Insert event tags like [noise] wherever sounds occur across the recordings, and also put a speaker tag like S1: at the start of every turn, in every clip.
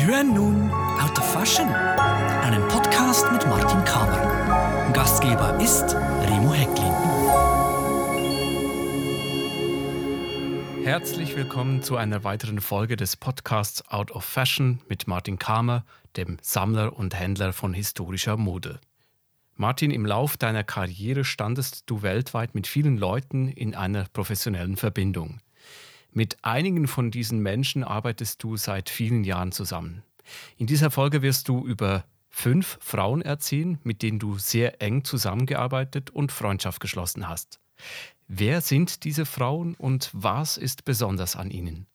S1: Sie hören nun Out of Fashion, einen Podcast mit Martin Kamer. Gastgeber ist Remo Hecklin.
S2: Herzlich willkommen zu einer weiteren Folge des Podcasts Out of Fashion mit Martin Kamer, dem Sammler und Händler von historischer Mode. Martin, im Lauf deiner Karriere standest du weltweit mit vielen Leuten in einer professionellen Verbindung. Mit einigen von diesen Menschen arbeitest du seit vielen Jahren zusammen. In dieser Folge wirst du über fünf Frauen erzählen, mit denen du sehr eng zusammengearbeitet und Freundschaft geschlossen hast. Wer sind diese Frauen und was ist besonders an ihnen?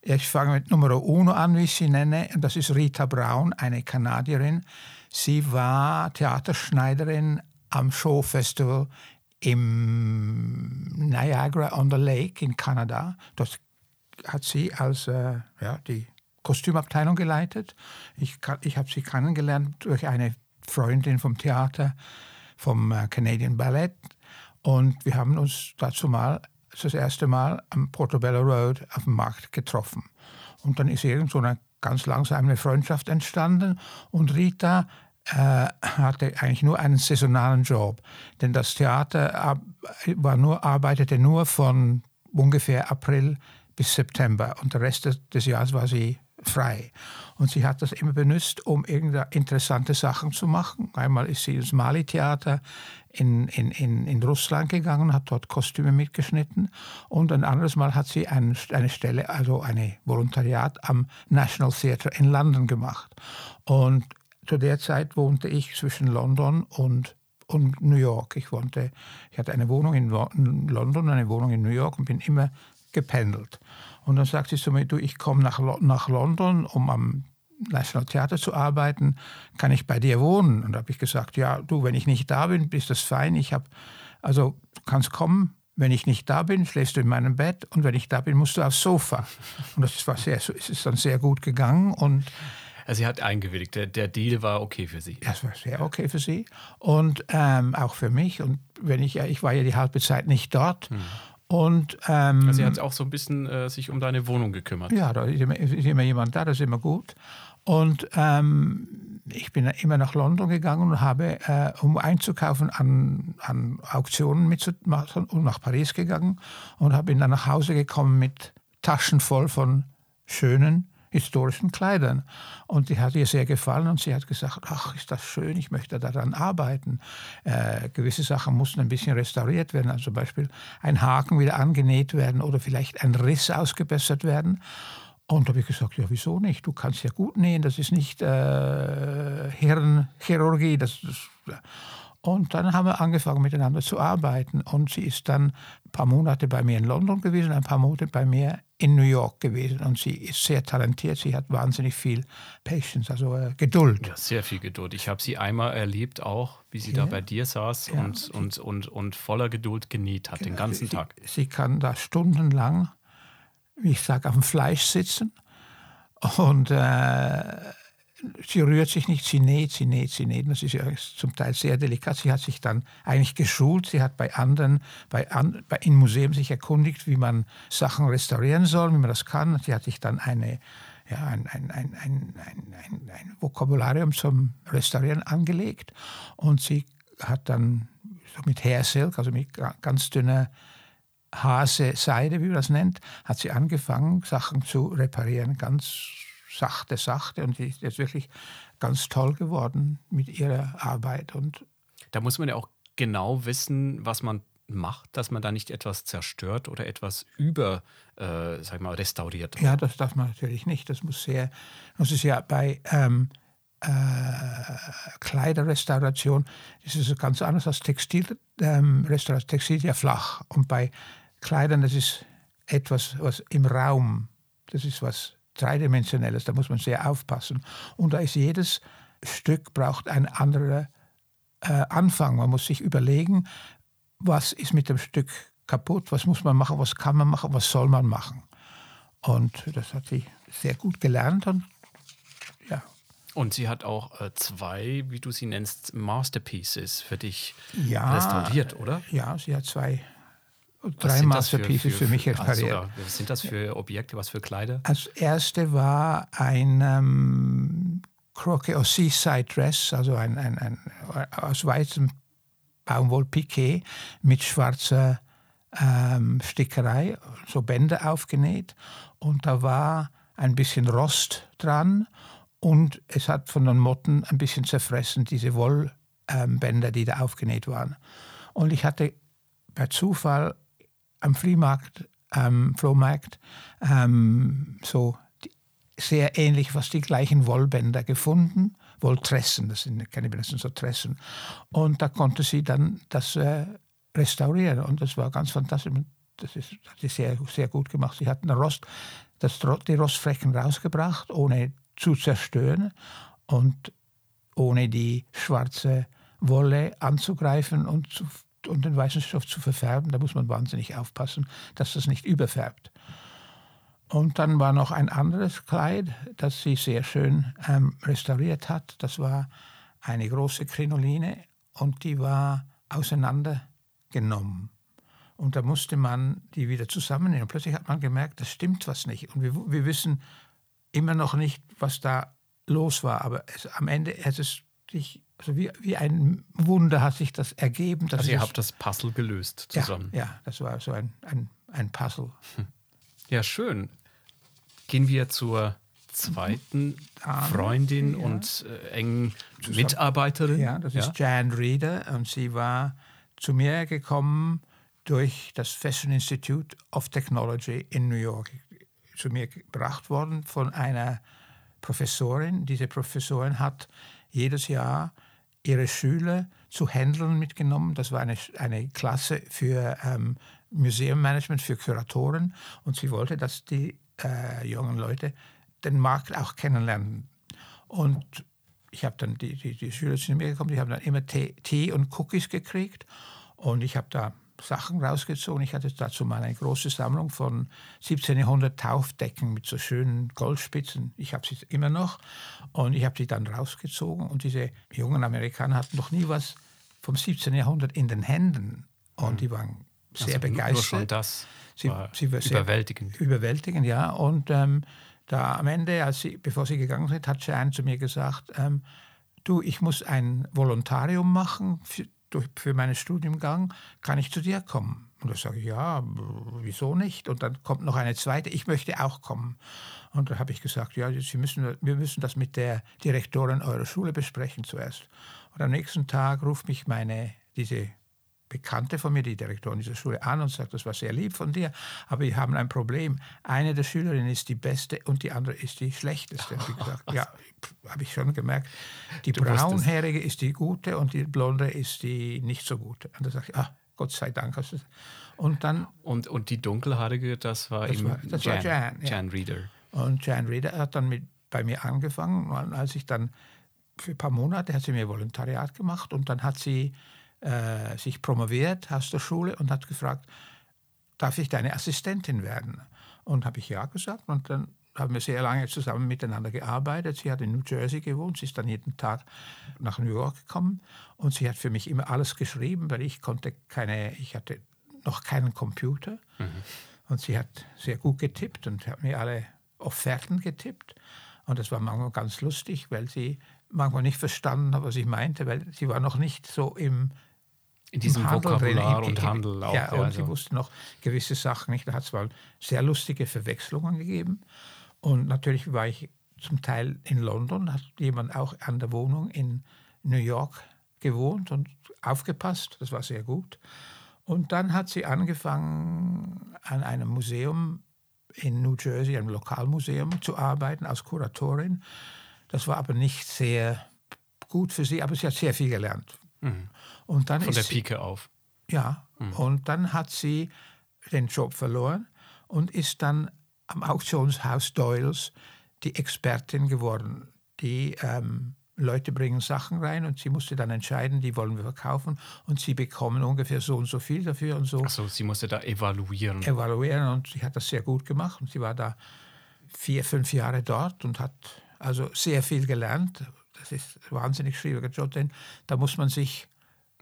S3: Ich fange mit Nummer uno an, wie ich sie nenne. Das ist Rita Brown, eine Kanadierin. Sie war Theaterschneiderin am Show Festival im Niagara on the Lake in Kanada. Dort hat sie als äh, ja, die Kostümabteilung geleitet. Ich, ich habe sie kennengelernt durch eine Freundin vom Theater, vom äh, Canadian Ballet. Und wir haben uns dazu mal das erste Mal am Portobello Road auf dem Markt getroffen. Und dann ist irgend so eine ganz langsam eine Freundschaft entstanden. Und Rita hatte eigentlich nur einen saisonalen Job, denn das Theater war nur, arbeitete nur von ungefähr April bis September und der Rest des Jahres war sie frei. Und sie hat das immer benutzt, um interessante Sachen zu machen. Einmal ist sie ins Mali-Theater in, in, in, in Russland gegangen hat dort Kostüme mitgeschnitten. Und ein anderes Mal hat sie ein, eine Stelle, also ein Volontariat am National Theatre in London gemacht. Und zu der Zeit wohnte ich zwischen London und, und New York. Ich wohnte, ich hatte eine Wohnung in London, eine Wohnung in New York und bin immer gependelt. Und dann sagt sie zu mir, du, ich komme nach, nach London, um am National Theater zu arbeiten, kann ich bei dir wohnen? Und da habe ich gesagt, ja, du, wenn ich nicht da bin, ist das fein. Ich habe, also du kannst kommen, wenn ich nicht da bin, schläfst du in meinem Bett und wenn ich da bin, musst du aufs Sofa. Und das war sehr, es ist dann sehr gut gegangen und
S2: also sie hat eingewilligt, der, der Deal war okay für sie.
S3: Das war sehr okay für sie und ähm, auch für mich. Und wenn ich, ich war ja die halbe Zeit nicht dort. Hm. Und,
S2: ähm, also sie hat auch so ein bisschen äh, sich um deine Wohnung gekümmert.
S3: Ja, da ist immer, ist immer jemand da, das ist immer gut. Und ähm, ich bin immer nach London gegangen und habe, äh, um einzukaufen, an, an Auktionen mitzumachen und nach Paris gegangen und habe dann nach Hause gekommen mit Taschen voll von schönen historischen Kleidern. Und die hat ihr sehr gefallen und sie hat gesagt, ach, ist das schön, ich möchte daran arbeiten. Äh, gewisse Sachen mussten ein bisschen restauriert werden, also zum Beispiel ein Haken wieder angenäht werden oder vielleicht ein Riss ausgebessert werden. Und da habe ich gesagt, ja, wieso nicht? Du kannst ja gut nähen, das ist nicht äh, Hirnchirurgie. Das, das, und dann haben wir angefangen miteinander zu arbeiten. Und sie ist dann ein paar Monate bei mir in London gewesen, ein paar Monate bei mir in New York gewesen. Und sie ist sehr talentiert. Sie hat wahnsinnig viel Patience, also äh, Geduld.
S2: Ja, sehr viel Geduld. Ich habe sie einmal erlebt, auch wie sie ja. da bei dir saß ja. und, und, und, und voller Geduld genäht hat, genau. den ganzen
S3: sie,
S2: Tag.
S3: Sie kann da stundenlang, wie ich sage, auf dem Fleisch sitzen. Und äh, sie rührt sich nicht, sie näht, sie näht, sie näht. Das ist ja zum Teil sehr delikat. Sie hat sich dann eigentlich geschult. Sie hat bei anderen, bei, an, bei in Museen sich erkundigt, wie man Sachen restaurieren soll, wie man das kann. Sie hat sich dann eine, ja, ein, ein, ein, ein, ein, ein Vokabularium zum Restaurieren angelegt. Und sie hat dann so mit Hair also mit ganz dünner Hase Seide, wie man das nennt, hat sie angefangen, Sachen zu reparieren, ganz sachte, sachte und sie ist jetzt wirklich ganz toll geworden mit ihrer Arbeit. Und
S2: da muss man ja auch genau wissen, was man macht, dass man da nicht etwas zerstört oder etwas über, äh, sag mal, restauriert.
S3: Ja, das darf man natürlich nicht. Das muss sehr, das ist ja bei ähm, äh, Kleiderrestauration, das ist ganz anders als Textil. Ähm, Textil ist ja flach und bei Kleidern, das ist etwas, was im Raum, das ist was dreidimensionelles, da muss man sehr aufpassen. Und da ist jedes Stück braucht ein anderer äh, Anfang. Man muss sich überlegen, was ist mit dem Stück kaputt, was muss man machen, was kann man machen, was soll man machen. Und das hat sie sehr gut gelernt und ja.
S2: Und sie hat auch äh, zwei, wie du sie nennst, Masterpieces für dich ja, restauriert, oder?
S3: Ja, sie hat zwei drei Masterpieces für, für, mich repariert.
S2: Also, was sind das für Objekte, was für Kleider?
S3: Als erste war ein ähm, Croquet au Seaside Dress, also ein, ein, ein aus weißem Baumwollpiquet mit schwarzer ähm, Stickerei, so Bänder aufgenäht. Und da war ein bisschen Rost dran und es hat von den Motten ein bisschen zerfressen, diese Wollbänder, die da aufgenäht waren. Und ich hatte per Zufall am Flohmarkt, ähm, Flohmarkt ähm, so sehr ähnlich, fast die gleichen Wollbänder gefunden, Wolltressen, das sind keine sind so Tressen. Und da konnte sie dann das äh, restaurieren und das war ganz fantastisch. Das ist, hat sie sehr, sehr gut gemacht. Sie hatten Rost, das, die Rostflecken rausgebracht, ohne zu zerstören und ohne die schwarze Wolle anzugreifen und zu und den weißen Stoff zu verfärben. Da muss man wahnsinnig aufpassen, dass das nicht überfärbt. Und dann war noch ein anderes Kleid, das sie sehr schön ähm, restauriert hat. Das war eine große Krinoline und die war auseinandergenommen. Und da musste man die wieder zusammennehmen. Und plötzlich hat man gemerkt, das stimmt was nicht. Und wir, wir wissen immer noch nicht, was da los war. Aber es, am Ende hat es sich also wie, wie ein Wunder hat sich das ergeben.
S2: also ihr habt das Puzzle gelöst zusammen.
S3: Ja, ja das war so ein, ein, ein Puzzle.
S2: Ja, schön. Gehen wir zur zweiten Dame, Freundin ja. und äh, engen Mitarbeiterin.
S3: Ja, das ist Jan Reeder und sie war zu mir gekommen durch das Fashion Institute of Technology in New York. Zu mir gebracht worden von einer Professorin. Diese Professorin hat jedes Jahr ihre Schüler zu Händlern mitgenommen. Das war eine, eine Klasse für ähm, Museummanagement, für Kuratoren. Und sie wollte, dass die äh, jungen Leute den Markt auch kennenlernen. Und ich habe dann die, die, die Schüler zu mir gekommen, die haben dann immer Tee, Tee und Cookies gekriegt. Und ich habe da Sachen rausgezogen. Ich hatte dazu mal eine große Sammlung von 1700 Taufdecken mit so schönen Goldspitzen. Ich habe sie immer noch und ich habe sie dann rausgezogen und diese jungen Amerikaner hatten noch nie was vom 17. Jahrhundert in den Händen und die waren sehr also begeistert. Nur
S2: schon das sie, war sie überwältigend.
S3: Überwältigend, ja. Und ähm, da am Ende, als sie, bevor sie gegangen sind, hat Jeanne zu mir gesagt, ähm, du, ich muss ein Volontarium machen für, für meinen Studiengang, kann ich zu dir kommen? Und da sage ich, ja, wieso nicht? Und dann kommt noch eine zweite, ich möchte auch kommen. Und da habe ich gesagt, ja, Sie müssen, wir müssen das mit der Direktorin eurer Schule besprechen zuerst. Und am nächsten Tag ruft mich meine, diese Bekannte von mir, die Direktorin dieser Schule, an und sagt, das war sehr lieb von dir, aber wir haben ein Problem. Eine der Schülerinnen ist die beste und die andere ist die schlechteste. Und ich gesagt, [laughs] ja, habe ich schon gemerkt. Die du braunhaarige ist die gute und die blonde ist die nicht so gute. Und da sage ich, ah, Gott sei Dank.
S2: Und dann und, und die dunkelhaarige, das war
S3: das war, das Jan, war Jan,
S2: ja. Jan Reader.
S3: Und Jan Reader hat dann mit, bei mir angefangen. Und als ich dann für ein paar Monate hat sie mir Volontariat gemacht und dann hat sie äh, sich promoviert aus der Schule und hat gefragt, darf ich deine Assistentin werden? Und habe ich ja gesagt und dann haben wir sehr lange zusammen miteinander gearbeitet. Sie hat in New Jersey gewohnt, sie ist dann jeden Tag nach New York gekommen und sie hat für mich immer alles geschrieben, weil ich konnte keine, ich hatte noch keinen Computer mhm. und sie hat sehr gut getippt und hat mir alle Offerten getippt und das war manchmal ganz lustig, weil sie manchmal nicht verstanden hat, was ich meinte, weil sie war noch nicht so im
S2: in diesem Handel Vokabular drin, und Handel
S3: auch. Ja, und also. sie wusste noch gewisse Sachen nicht. Da hat es mal sehr lustige Verwechslungen gegeben. Und natürlich war ich zum Teil in London, hat jemand auch an der Wohnung in New York gewohnt und aufgepasst. Das war sehr gut. Und dann hat sie angefangen, an einem Museum in New Jersey, einem Lokalmuseum, zu arbeiten als Kuratorin. Das war aber nicht sehr gut für sie, aber sie hat sehr viel gelernt.
S2: Mhm. Und dann Von der Pike auf.
S3: Ja, mhm. und dann hat sie den Job verloren und ist dann am Auktionshaus Doyles die Expertin geworden. Die ähm, Leute bringen Sachen rein und sie musste dann entscheiden, die wollen wir verkaufen und sie bekommen ungefähr so und so viel dafür und so.
S2: Achso, sie musste da evaluieren.
S3: Evaluieren und sie hat das sehr gut gemacht und sie war da vier, fünf Jahre dort und hat also sehr viel gelernt. Das ist ein wahnsinnig schwieriger Job, denn da muss man sich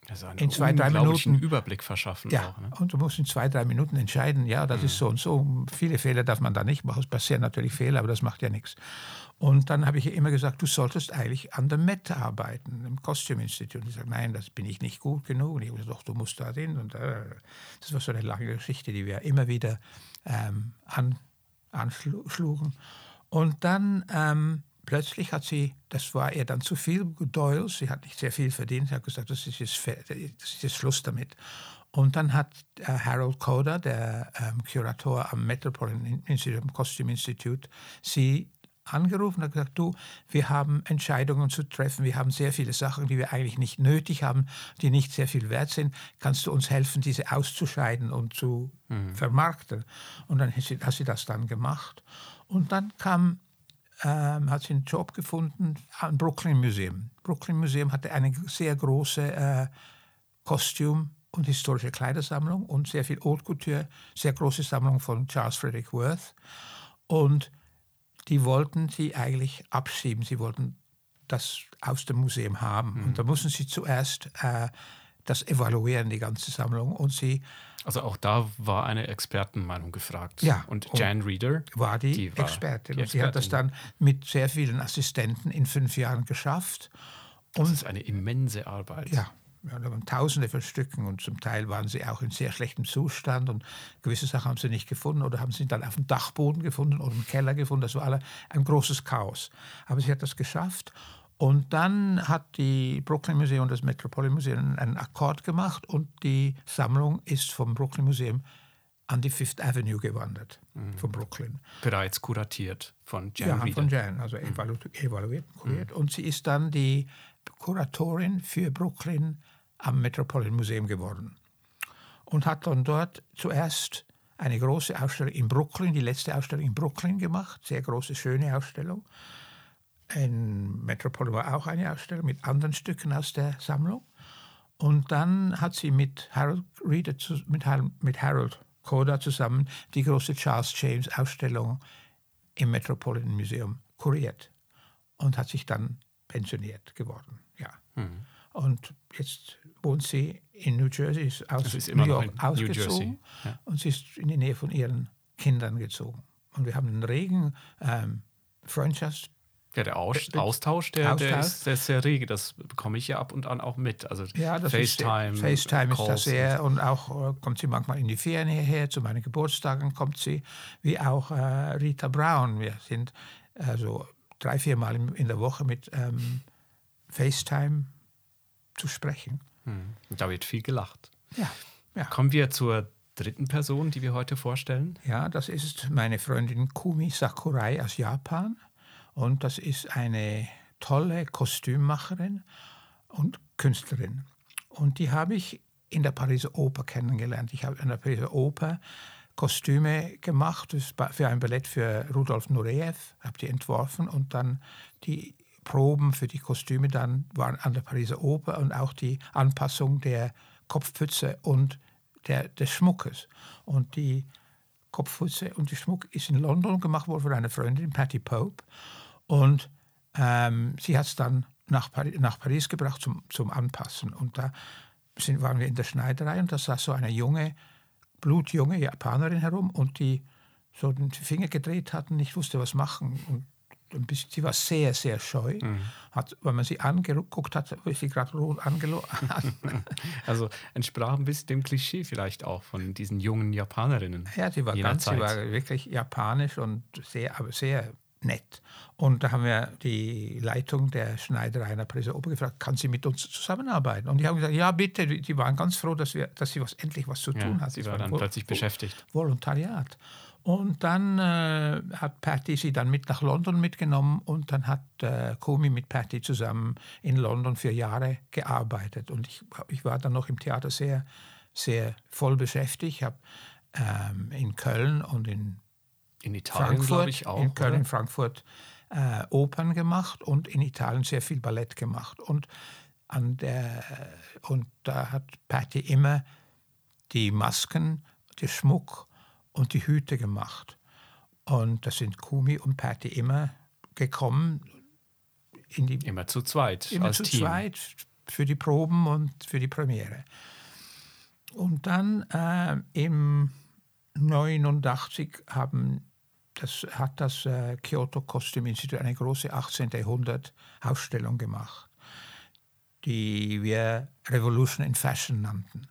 S2: also
S3: in zwei, drei Minuten
S2: Überblick verschaffen.
S3: Ja,
S2: auch, ne?
S3: und du musst in zwei, drei Minuten entscheiden, ja, das mhm. ist so und so. Viele Fehler darf man da nicht machen. Es passieren natürlich Fehler, aber das macht ja nichts. Und dann habe ich immer gesagt, du solltest eigentlich an der Met arbeiten, im. Und ich sage, nein, das bin ich nicht gut genug. Und ich habe gesagt, doch, du musst da hin. Und äh, das war so eine lange Geschichte, die wir immer wieder ähm, an, anschlugen. Und dann ähm, plötzlich hat sie, das war ihr dann zu viel, Doyle, sie hat nicht sehr viel verdient, sie hat gesagt, das ist jetzt, das ist jetzt Schluss damit. Und dann hat äh, Harold Coder, der ähm, Kurator am Metropolitan Institute, Costume Institute, sie angerufen und gesagt, du, wir haben Entscheidungen zu treffen, wir haben sehr viele Sachen, die wir eigentlich nicht nötig haben, die nicht sehr viel wert sind. Kannst du uns helfen, diese auszuscheiden und zu mhm. vermarkten? Und dann hat sie, hat sie das dann gemacht. Und dann kam ähm, hat sie einen Job gefunden am Brooklyn Museum. Brooklyn Museum hatte eine sehr große äh, Kostüm- und historische Kleidersammlung und sehr viel Haute Couture, sehr große Sammlung von Charles Frederick Worth. Und die wollten sie eigentlich abschieben. Sie wollten das aus dem Museum haben. Mhm. Und da mussten sie zuerst äh, das evaluieren, die ganze Sammlung. Und sie
S2: also auch da war eine Expertenmeinung gefragt.
S3: Ja.
S2: Und Jan Reader
S3: war die, die war Expertin. Die und sie hat das dann mit sehr vielen Assistenten in fünf Jahren geschafft.
S2: Und das ist eine immense Arbeit.
S3: Ja. Ja, da waren Tausende von Stücken und zum Teil waren sie auch in sehr schlechtem Zustand und gewisse Sachen haben sie nicht gefunden oder haben sie dann auf dem Dachboden gefunden oder im Keller gefunden. Das war alle ein großes Chaos. Aber sie hat das geschafft und dann hat die Brooklyn Museum und das Metropolitan Museum einen Akkord gemacht und die Sammlung ist vom Brooklyn Museum an die Fifth Avenue gewandert, mhm. von Brooklyn.
S2: Bereits kuratiert von Jan
S3: Ja, von Jan, also mhm. evalu evaluiert, kuriert. Mhm. Und sie ist dann die Kuratorin für Brooklyn am Metropolitan Museum geworden. Und hat dann dort zuerst eine große Ausstellung in Brooklyn, die letzte Ausstellung in Brooklyn gemacht, sehr große, schöne Ausstellung. In Metropole war auch eine Ausstellung mit anderen Stücken aus der Sammlung. Und dann hat sie mit Harold Reader, mit, mit Harold Coda zusammen die große Charles James Ausstellung im Metropolitan Museum kuriert und hat sich dann pensioniert geworden. Ja. Mhm. Und jetzt wohnt sie in New Jersey, ist aus ist New York ausgezogen ja. und sie ist in die Nähe von ihren Kindern gezogen. Und wir haben einen regen ähm, Freundschafts
S2: ja, der Aus Austausch, der, Austausch. Der, ist, der ist sehr rege. Das bekomme ich ja ab und an auch mit. Also
S3: ja, das FaceTime. Ist, FaceTime ist das sehr. Und auch äh, kommt sie manchmal in die Ferien hierher. Zu meinen Geburtstagen kommt sie. Wie auch äh, Rita Brown. Wir sind also drei, vier Mal in der Woche mit ähm, FaceTime zu sprechen.
S2: Hm. Da wird viel gelacht.
S3: Ja, ja.
S2: Kommen wir zur dritten Person, die wir heute vorstellen.
S3: Ja, das ist meine Freundin Kumi Sakurai aus Japan. Und das ist eine tolle Kostümmacherin und Künstlerin. Und die habe ich in der Pariser Oper kennengelernt. Ich habe in der Pariser Oper Kostüme gemacht für ein Ballett für Rudolf Nureyev, habe die entworfen und dann die Proben für die Kostüme dann waren an der Pariser Oper und auch die Anpassung der Kopfpfütze und der, des Schmuckes. Und die Kopfpfütze und der Schmuck ist in London gemacht worden von einer Freundin, Patty Pope. Und ähm, sie hat es dann nach, Paris, nach Paris gebracht zum, zum Anpassen. Und da sind, waren wir in der Schneiderei und da saß so eine junge, blutjunge Japanerin herum und die so den Finger gedreht hatten, nicht wusste, was machen. Und bisschen, sie war sehr, sehr scheu. Mhm. Hat, wenn man sie angeguckt hat, ist sie gerade rot angelogen. [laughs]
S2: also entsprach ein bisschen dem Klischee vielleicht auch von diesen jungen Japanerinnen.
S3: Ja, sie war ganz, Zeit. sie war wirklich japanisch und sehr, aber sehr nett. Und da haben wir die Leitung der Schneiderei einer Pariser Oper gefragt, kann sie mit uns zusammenarbeiten? Und die haben gesagt, ja bitte, die waren ganz froh, dass, wir, dass sie was, endlich was zu tun ja, hat.
S2: Sie war dann plötzlich beschäftigt.
S3: Volontariat. Und dann äh, hat Patty sie dann mit nach London mitgenommen und dann hat äh, Kumi mit Patty zusammen in London für Jahre gearbeitet. Und ich, ich war dann noch im Theater sehr, sehr voll beschäftigt. Ich habe ähm, in Köln und in
S2: in Italien, glaube ich, auch.
S3: In Köln, oder? Frankfurt äh, Opern gemacht und in Italien sehr viel Ballett gemacht. Und, an der, und da hat Patty immer die Masken, den Schmuck und die Hüte gemacht. Und da sind Kumi und Patty immer gekommen.
S2: In die, immer zu zweit.
S3: Immer zu Team. zweit, für die Proben und für die Premiere. Und dann äh, im 89 haben das, hat das äh, Kyoto Kostüminstitut eine große 18. Jahrhundert Ausstellung gemacht, die wir Revolution in Fashion nannten.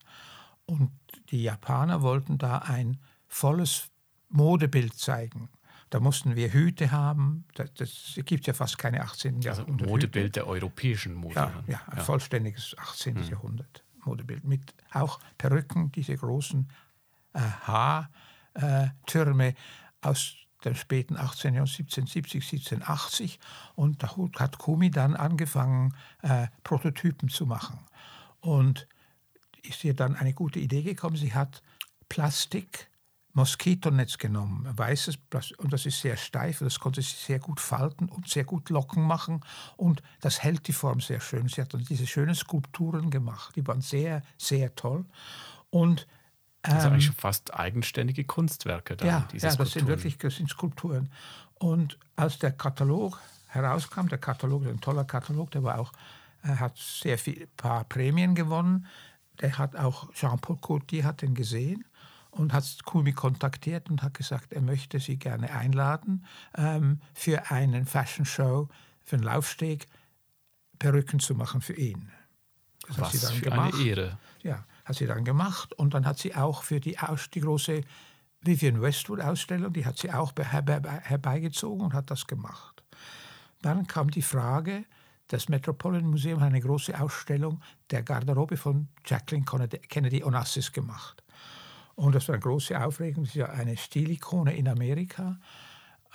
S3: Und die Japaner wollten da ein volles Modebild zeigen. Da mussten wir Hüte haben. Das, das gibt ja fast keine 18.
S2: Also Modebild Hüte. der europäischen Mode.
S3: Ja, ja ein ja. vollständiges 18. Hm. Jahrhundert Modebild. Mit auch Perücken, diese großen äh, Haartürme aus dem späten 18. Jahrhundert, 1770, 1780. Und da hat Kumi dann angefangen, äh, Prototypen zu machen. Und ist ihr dann eine gute Idee gekommen. Sie hat Plastik, Moskitonetz genommen, weißes Plastik, und das ist sehr steif, das konnte sie sehr gut falten und sehr gut locken machen und das hält die Form sehr schön. Sie hat dann diese schönen Skulpturen gemacht, die waren sehr, sehr toll. Und
S2: ähm, also eigentlich fast eigenständige Kunstwerke.
S3: Dann, ja, ja das sind wirklich das sind Skulpturen. Und als der Katalog herauskam, der Katalog, ein toller Katalog, der war auch, er hat sehr viel paar Prämien gewonnen. Der hat auch Jean-Paul Coty hat den gesehen und hat Kumi kontaktiert und hat gesagt, er möchte sie gerne einladen ähm, für einen Fashion Show, für einen Laufsteg, Perücken zu machen für ihn.
S2: Das Was für gemacht. eine Ehre.
S3: Ja, hat sie dann gemacht und dann hat sie auch für die, die große Vivian Westwood Ausstellung, die hat sie auch herbeigezogen und hat das gemacht. Dann kam die Frage, das Metropolitan Museum hat eine große Ausstellung der Garderobe von Jacqueline Kennedy Onassis gemacht. Und das war eine große Aufregung. Sie ist ja eine Stilikone in Amerika.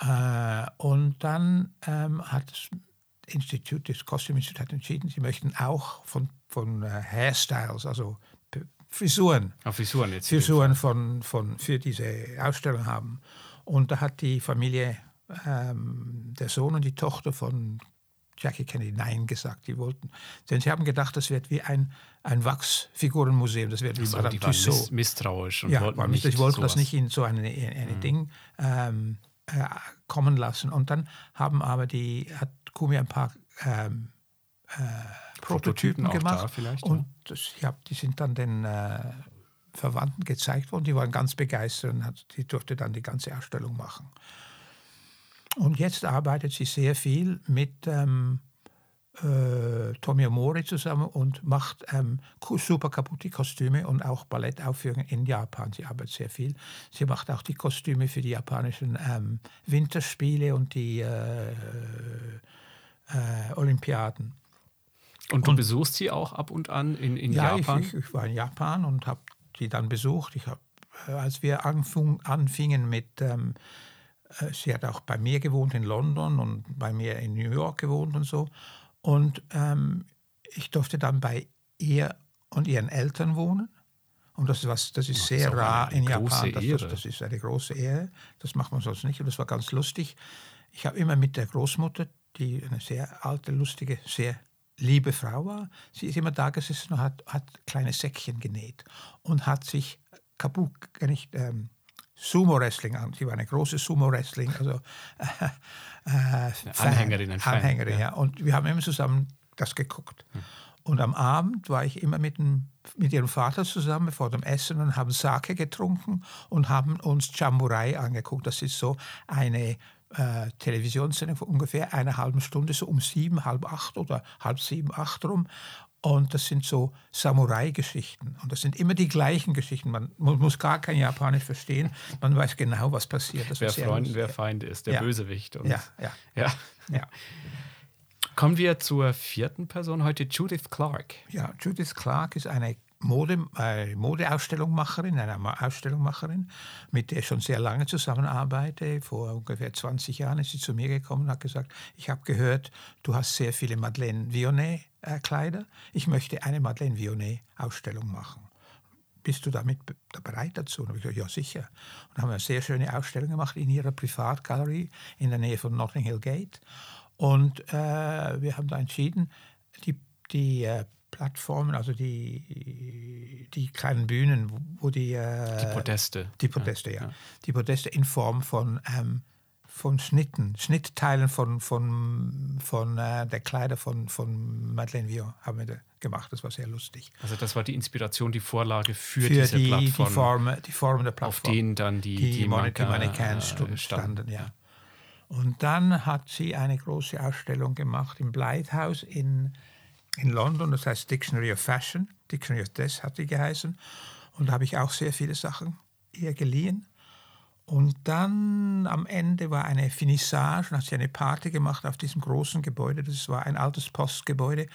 S3: Äh, und dann ähm, hat das Institut, das Costume Institute entschieden, sie möchten auch von, von äh, Hairstyles, also Frisuren,
S2: ah, Frisuren, jetzt
S3: Frisuren von, von, für diese Ausstellung haben. Und da hat die Familie, ähm, der Sohn und die Tochter von Jackie Kennedy Nein gesagt. Die wollten, denn sie haben gedacht, das wird wie ein, ein Wachsfigurenmuseum, das wird wie
S2: also, Madame Tussauds. misstrauisch
S3: und ja, wollten nicht sie wollten das nicht in so ein mhm. Ding ähm, äh, kommen lassen. Und dann haben aber die, hat Kumi ein paar ähm, äh, Prototypen, Prototypen gemacht. Da und das, ja, die sind dann den äh, Verwandten gezeigt worden. Die waren ganz begeistert und hat, die durfte dann die ganze Ausstellung machen. Und jetzt arbeitet sie sehr viel mit ähm, äh, Tomio Mori zusammen und macht ähm, super kaputte Kostüme und auch Ballettaufführungen in Japan. Sie arbeitet sehr viel. Sie macht auch die Kostüme für die japanischen ähm, Winterspiele und die äh, äh, Olympiaden.
S2: Und du und, besuchst sie auch ab und an in, in
S3: ja,
S2: Japan?
S3: Ja, ich, ich, war in Japan und habe sie dann besucht. Ich hab, äh, als wir anfing, anfingen mit ähm, äh, sie hat auch bei mir gewohnt in London und bei mir in New York gewohnt und so. Und ähm, ich durfte dann bei ihr und ihren Eltern wohnen. Und das ist, was, das ist sehr das rar in Japan. Das, das, das, ist eine große Ehre. Das macht man sonst nicht. Und das war ganz lustig. Ich habe immer mit der Großmutter, die eine sehr alte, lustige, sehr liebe Frau war, sie ist immer da gesessen und hat, hat kleine Säckchen genäht und hat sich kaputt, nicht, ähm, Sumo-Wrestling an. Sie war eine große Sumo-Wrestling, also [laughs]
S2: äh, äh, Anhängerin, ein
S3: Fan, Anhängerin, ja. ja. Und wir haben immer zusammen das geguckt. Hm. Und am Abend war ich immer mit, dem, mit ihrem Vater zusammen vor dem Essen und haben Sake getrunken und haben uns Jamburai angeguckt. Das ist so eine äh, Televisionssendung von ungefähr einer halben Stunde, so um sieben, halb acht oder halb sieben, acht rum. Und das sind so Samurai-Geschichten. Und das sind immer die gleichen Geschichten. Man muss gar kein Japanisch verstehen. Man weiß genau, was passiert. Das
S2: wer Freund und wer Feind ist, der ja. Bösewicht.
S3: Und ja, ja, ja, ja.
S2: Kommen wir zur vierten Person heute, Judith Clark.
S3: Ja, Judith Clark ist eine Mode, äh, Modeausstellungmacherin, eine Ausstellungmacherin, mit der ich schon sehr lange zusammenarbeite. Vor ungefähr 20 Jahren ist sie zu mir gekommen und hat gesagt, ich habe gehört, du hast sehr viele Madeleine Vionnet-Kleider. Ich möchte eine Madeleine Vionnet-Ausstellung machen. Bist du damit bereit dazu? Und ich gesagt, ja, sicher. Und haben eine sehr schöne Ausstellung gemacht in ihrer Privatgalerie in der Nähe von Notting Hill Gate. Und äh, wir haben da entschieden, die, die äh, Plattformen, also die, die kleinen Bühnen, wo die...
S2: Äh, die Podeste.
S3: Die Podeste, ja. ja. Die Podeste in Form von, ähm, von Schnitten, Schnittteilen von, von, von äh, der Kleider von, von Madeleine Viau haben wir gemacht. Das war sehr lustig.
S2: Also das war die Inspiration, die Vorlage für,
S3: Für
S2: diese
S3: die, die,
S2: Plattform,
S3: Form, die Form der
S2: auf
S3: Plattform.
S2: denen dann die,
S3: die,
S2: die Mannequin,
S3: Mannequins
S2: äh,
S3: standen,
S2: standen.
S3: ja. Und dann hat sie eine große Ausstellung gemacht im House in, in London, das heißt Dictionary of Fashion, Dictionary of Dress hat die geheißen. Und da habe ich auch sehr viele Sachen ihr geliehen. Und dann am Ende war eine Finissage, und hat sie eine Party gemacht auf diesem großen Gebäude. Das war ein altes Postgebäude,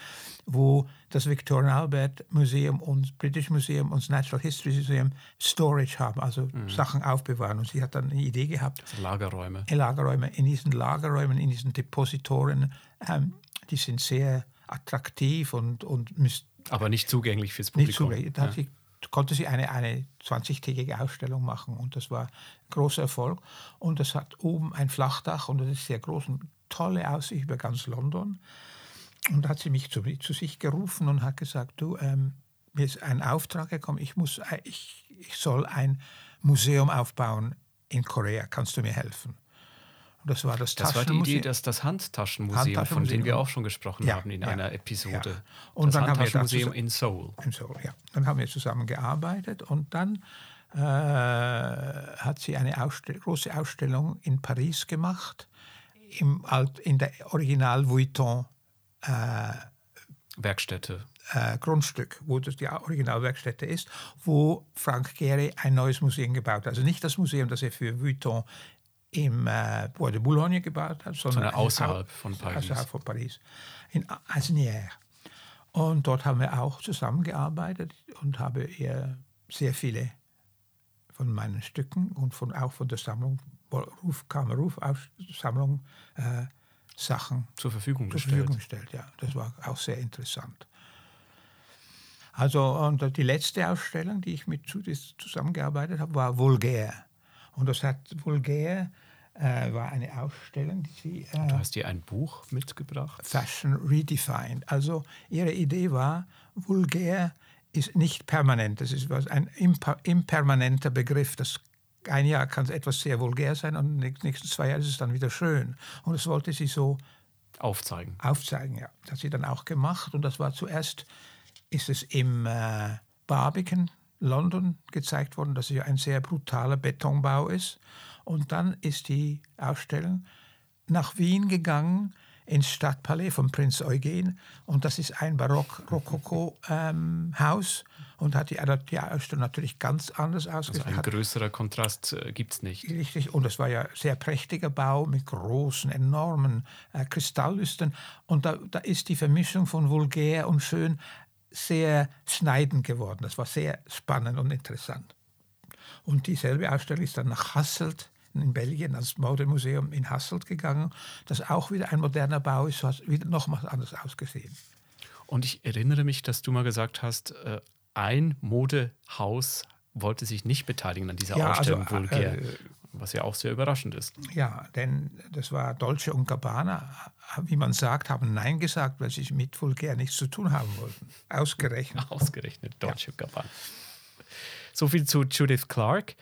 S3: wo das Victorian Albert Museum und British Museum und das Natural History Museum Storage haben, also Sachen aufbewahren. Und sie hat dann eine Idee gehabt,
S2: Also Lagerräume.
S3: Lagerräume, in diesen Lagerräumen, in diesen Depositoren, ähm, die sind sehr attraktiv und, und mys-
S2: Aber nicht zugänglich fürs
S3: nicht
S2: Publikum.
S3: zugänglich. Da hat sie, konnte sie eine, eine 20-tägige Ausstellung machen und das war ein großer Erfolg. Und das hat oben ein Flachdach und das ist sehr groß und tolle Aussicht über ganz London. Und da hat sie mich zu, zu sich gerufen und hat gesagt, du, ähm, mir ist ein Auftrag gekommen, ich, muss, äh, ich, ich soll ein Museum aufbauen in Korea, kannst du mir helfen? Das war das
S2: Das war die Idee, dass das Handtaschenmuseum, von
S3: Handtaschenmuseum.
S2: dem wir auch schon gesprochen
S3: Ja,
S2: haben in
S3: ja,
S2: einer Episode.
S3: ja. Und
S2: das
S3: dann haben wir
S2: Handtaschenmuseum in Seoul.
S3: Im Seoul, ja. Dann haben wir zusammen gearbeitet und dann äh, hat sie eine Ausstell große Ausstellung in Paris gemacht, im Alt in der Original Vuitton
S2: Werkstätte.
S3: äh, Grundstück, wo das die Originalwerkstätte ist, wo Frank Gehry ein neues Museum gebaut hat. Also nicht das Museum, das er für Vuitton im äh, Bois de Boulogne gebaut hat, sondern
S2: Sondern außerhalb von Paris.
S3: Außerhalb von Paris, in Asnières. Und dort haben wir auch zusammengearbeitet und habe ihr sehr viele von meinen Stücken und von, auch von der Sammlung, Ruf, Kammerruf, Sammlung, äh, Sachen
S2: zur Verfügung
S3: zur
S2: gestellt.
S3: Verfügung gestellt. Ja, das war auch sehr interessant. Also und die letzte Ausstellung, die ich mit Judith zusammengearbeitet habe, war Vulgär. Und das hat Vulgär äh, war eine Ausstellung, die sie
S2: Du
S3: äh,
S2: hast dir ein Buch mitgebracht.
S3: Fashion Redefined. Also ihre Idee war, vulgär ist nicht permanent. Das ist was, ein imper, impermanenter Begriff. Das ein Jahr kann etwas sehr vulgär sein und in den nächsten zwei Jahren ist es dann wieder schön. Und das wollte sie so
S2: Aufzeigen.
S3: aufzeigen. Ja. Das hat sie dann auch gemacht und das war zuerst, ist es im äh, Barbican, London gezeigt worden, dass es ja ein sehr brutaler Betonbau ist. Und dann ist die Ausstellung nach Wien gegangen, ins Stadtpalais von Prinz Eugen. Und das ist ein Barock-Rokoko-Haus. und hat die, die Ausstellung natürlich ganz anders
S2: Also
S3: ausgesehen.
S2: ein
S3: Hat-
S2: größerer Kontrast äh, gibt es nicht.
S3: Richtig, und es war ja sehr prächtiger Bau mit großen, enormen äh, Kristalllüstern. Und da, da ist die Vermischung von vulgär und schön sehr schneidend geworden. Das war sehr spannend und interessant. Und dieselbe Ausstellung ist dann nach Hasselt in Belgien, ans Modemuseum in Hasselt gegangen, das auch wieder ein moderner Bau ist, so hat wieder nochmals anders ausgesehen.
S2: Und ich erinnere mich, dass du mal gesagt hast, äh, ein Modehaus wollte sich nicht beteiligen an dieser
S3: Ja, also,
S2: Ausstellung Vulgär,
S3: äh,
S2: was ja auch sehr überraschend ist.
S3: Ja, denn das war Dolce und Gabbana, wie man sagt, haben Nein gesagt, weil sie mit Vulgär nichts zu tun haben wollten. Ausgerechnet. [laughs]
S2: Ausgerechnet Deutsche Gabbana. So viel zu Judith Clark.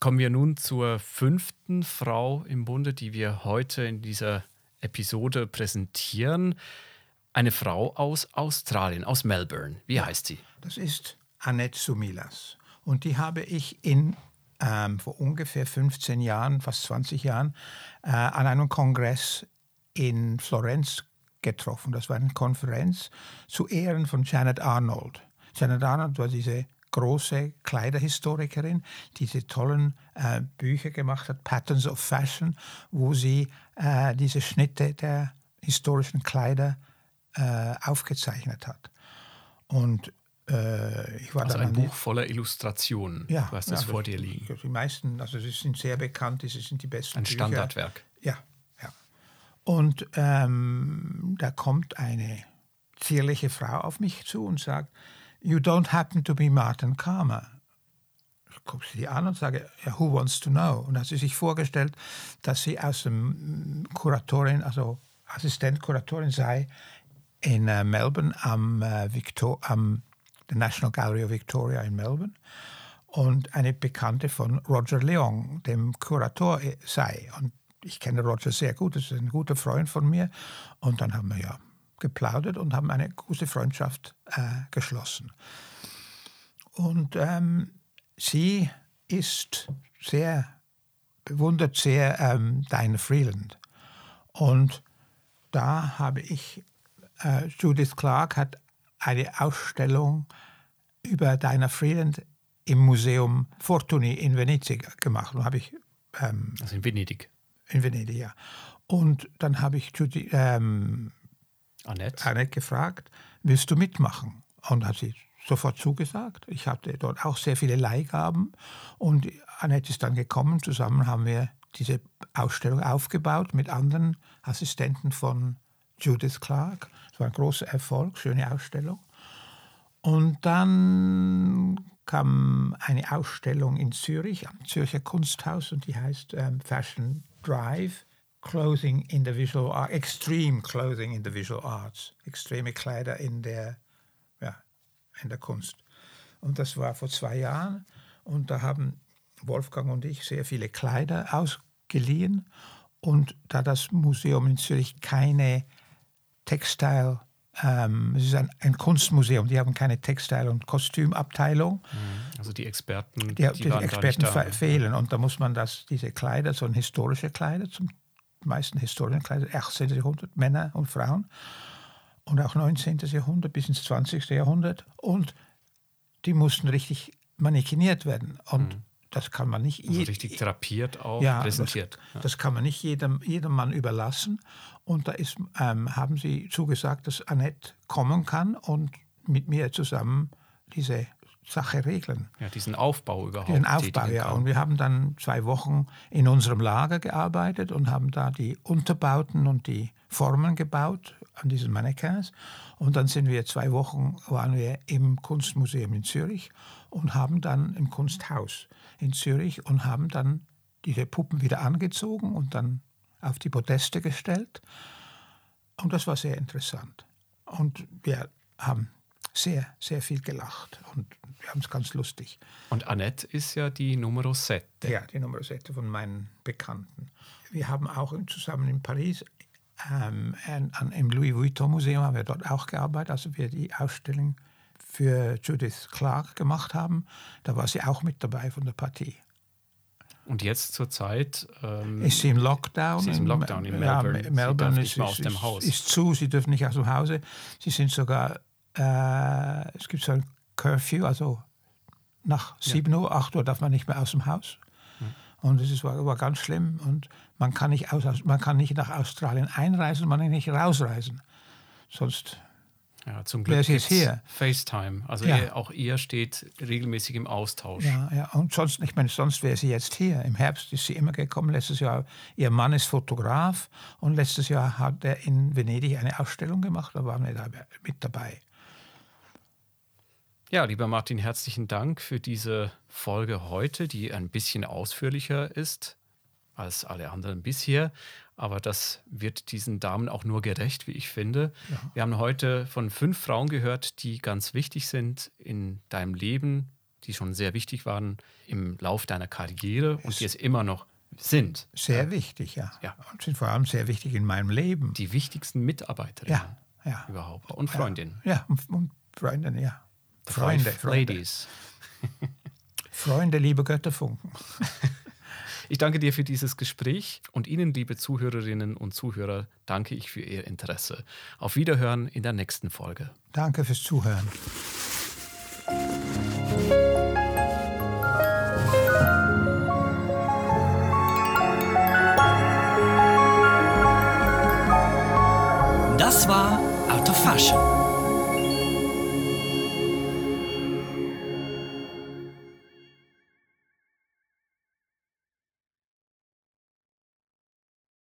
S2: Kommen wir nun zur fünften Frau im Bunde, die wir heute in dieser Episode präsentieren. Eine Frau aus Australien, aus Melbourne. Wie heißt sie?
S3: Das ist Annette Sumilas. Und die habe ich in, ähm, vor ungefähr 15 Jahren, fast 20 Jahren, äh, an einem Kongress in Florenz getroffen. Das war eine Konferenz zu Ehren von Janet Arnold. Janet Arnold war diese große Kleiderhistorikerin, die diese tollen äh, Bücher gemacht hat, Patterns of Fashion, wo sie äh, diese Schnitte der historischen Kleider äh, aufgezeichnet hat. Und ich war
S2: Also ein Buch voller Illustrationen.
S3: ja,
S2: du hast das
S3: ja,
S2: vor dir liegen.
S3: Die meisten, also sie sind sehr bekannt, sie sind die besten
S2: Ein
S3: Bücher.
S2: Standardwerk.
S3: Ja, ja. Und ähm, da kommt eine zierliche Frau auf mich zu und sagt, You don't happen to be Martin Kramer. Ich gucke sie an und sage, who wants to know? Und hat sie sich vorgestellt, dass sie aus dem Kuratorin, also Assistentkuratorin sei in äh, Melbourne am, äh, Victor am der National Gallery of Victoria in Melbourne und eine Bekannte von Roger Leong, dem Kurator äh, sei. Und ich kenne Roger sehr gut, das ist ein guter Freund von mir. Und dann haben wir ja geplaudert und haben eine große Freundschaft äh, geschlossen. Und ähm, sie ist sehr, bewundert sehr ähm, Diana Freeland. Und da habe ich, äh, Judith Clark hat eine Ausstellung über Diana Freeland im Museum Fortuny in Venedig gemacht. Und habe ich,
S2: ähm, also in Venedig.
S3: In Venedig, ja. Und dann habe ich Judy, ähm, Annette. Annette gefragt, willst du mitmachen? Und hat sie sofort zugesagt. Ich hatte dort auch sehr viele Leihgaben und Annette ist dann gekommen. Zusammen haben wir diese Ausstellung aufgebaut mit anderen Assistenten von Judith Clark. War ein großer Erfolg, schöne Ausstellung. Und dann kam eine Ausstellung in Zürich, am Zürcher Kunsthaus, und die heißt ähm, Fashion Drive. Clothing in the Visual Arts, Extreme Clothing in the Visual Arts, extreme Kleider in der, ja, in der Kunst. Und das war vor zwei Jahren und da haben Wolfgang und ich sehr viele Kleider ausgeliehen und da das Museum in Zürich keine Textil, ähm, es ist ein, ein, Kunstmuseum, die haben keine Textil- und Kostümabteilung.
S2: Mhm. Also die Experten,
S3: die, die, die Experten fehlen und da muss man das, diese Kleider, so historische Kleider zum meisten Historienkleider, 18. Jahrhundert, Männer und Frauen und auch 19. Jahrhundert bis ins 20. Jahrhundert. Und die mussten richtig manekiniert werden. Und mhm. Das kann man nicht...
S2: Also richtig therapiert auch ja, präsentiert.
S3: Das, das, kann man nicht jedem, jedem Mann überlassen. Und da ist, ähm, haben sie zugesagt, dass Annette kommen kann und mit mir zusammen diese Sache regeln.
S2: Ja, diesen Aufbau überhaupt.
S3: Diesen Aufbau, ja. Kann. Und wir haben dann zwei Wochen in unserem Lager gearbeitet und haben da die Unterbauten und die Formen gebaut an diesen Mannequins. Und dann sind wir zwei Wochen, waren wir im Kunstmuseum in Zürich und haben dann im Kunsthaus in Zürich und haben dann diese Puppen wieder angezogen und dann auf die Podeste gestellt. Und das war sehr interessant. Und wir haben sehr, sehr viel gelacht und wir haben es ganz lustig.
S2: Und Annette ist ja die Numero 7.
S3: Ja, die Numero 7 von meinen Bekannten. Wir haben auch zusammen in Paris ähm, an, im Louis Vuitton Museum haben wir dort auch gearbeitet, also wir die Ausstellung für Judith Clark gemacht haben. Da war sie auch mit dabei von der Partie.
S2: Und jetzt zur Zeit
S3: ähm, ist sie im Lockdown.
S2: Sie ist im Lockdown in Melbourne.
S3: Ja, Melbourne ist, ist, ist, zu, sie dürfen nicht aus dem Hause. Sie sind sogar äh, es gibt so ein Curfew, also nach 7 ja. Uhr, 8 Uhr darf man nicht mehr aus dem Haus. Mhm. Und es war, war, ganz schlimm. Und man kann, nicht aus, man kann nicht nach Australien einreisen, man kann nicht rausreisen. Sonst
S2: ja, zum Glück ist hier. FaceTime. Also ja. ihr, auch ihr steht regelmäßig im Austausch.
S3: Ja, ja. Und sonst, ich meine, sonst wäre sie jetzt hier. Im Herbst ist sie immer gekommen. Letztes Jahr, ihr Mann ist Fotograf und letztes Jahr hat er in Venedig eine Ausstellung gemacht. Da waren wir da mit dabei.
S2: Ja, lieber Martin, herzlichen Dank für diese Folge heute, die ein bisschen ausführlicher ist als alle anderen bisher. Aber das wird diesen Damen auch nur gerecht, wie ich finde. Ja. Wir haben heute von fünf Frauen gehört, die ganz wichtig sind in deinem Leben, die schon sehr wichtig waren im Lauf deiner Karriere und die es immer noch sind.
S3: Sehr ja. wichtig, ja. ja. Und sind vor allem sehr wichtig in meinem Leben.
S2: Die wichtigsten Mitarbeiterinnen
S3: ja. Ja.
S2: überhaupt. Und Freundinnen.
S3: Ja, und, und Freundinnen, ja. Freunde, Freunde.
S2: Ladies.
S3: Freunde, liebe Götterfunken. [laughs]
S2: Ich danke dir für dieses Gespräch und Ihnen, liebe Zuhörerinnen und Zuhörer, danke ich für Ihr Interesse. Auf Wiederhören in der nächsten Folge.
S3: Danke fürs Zuhören.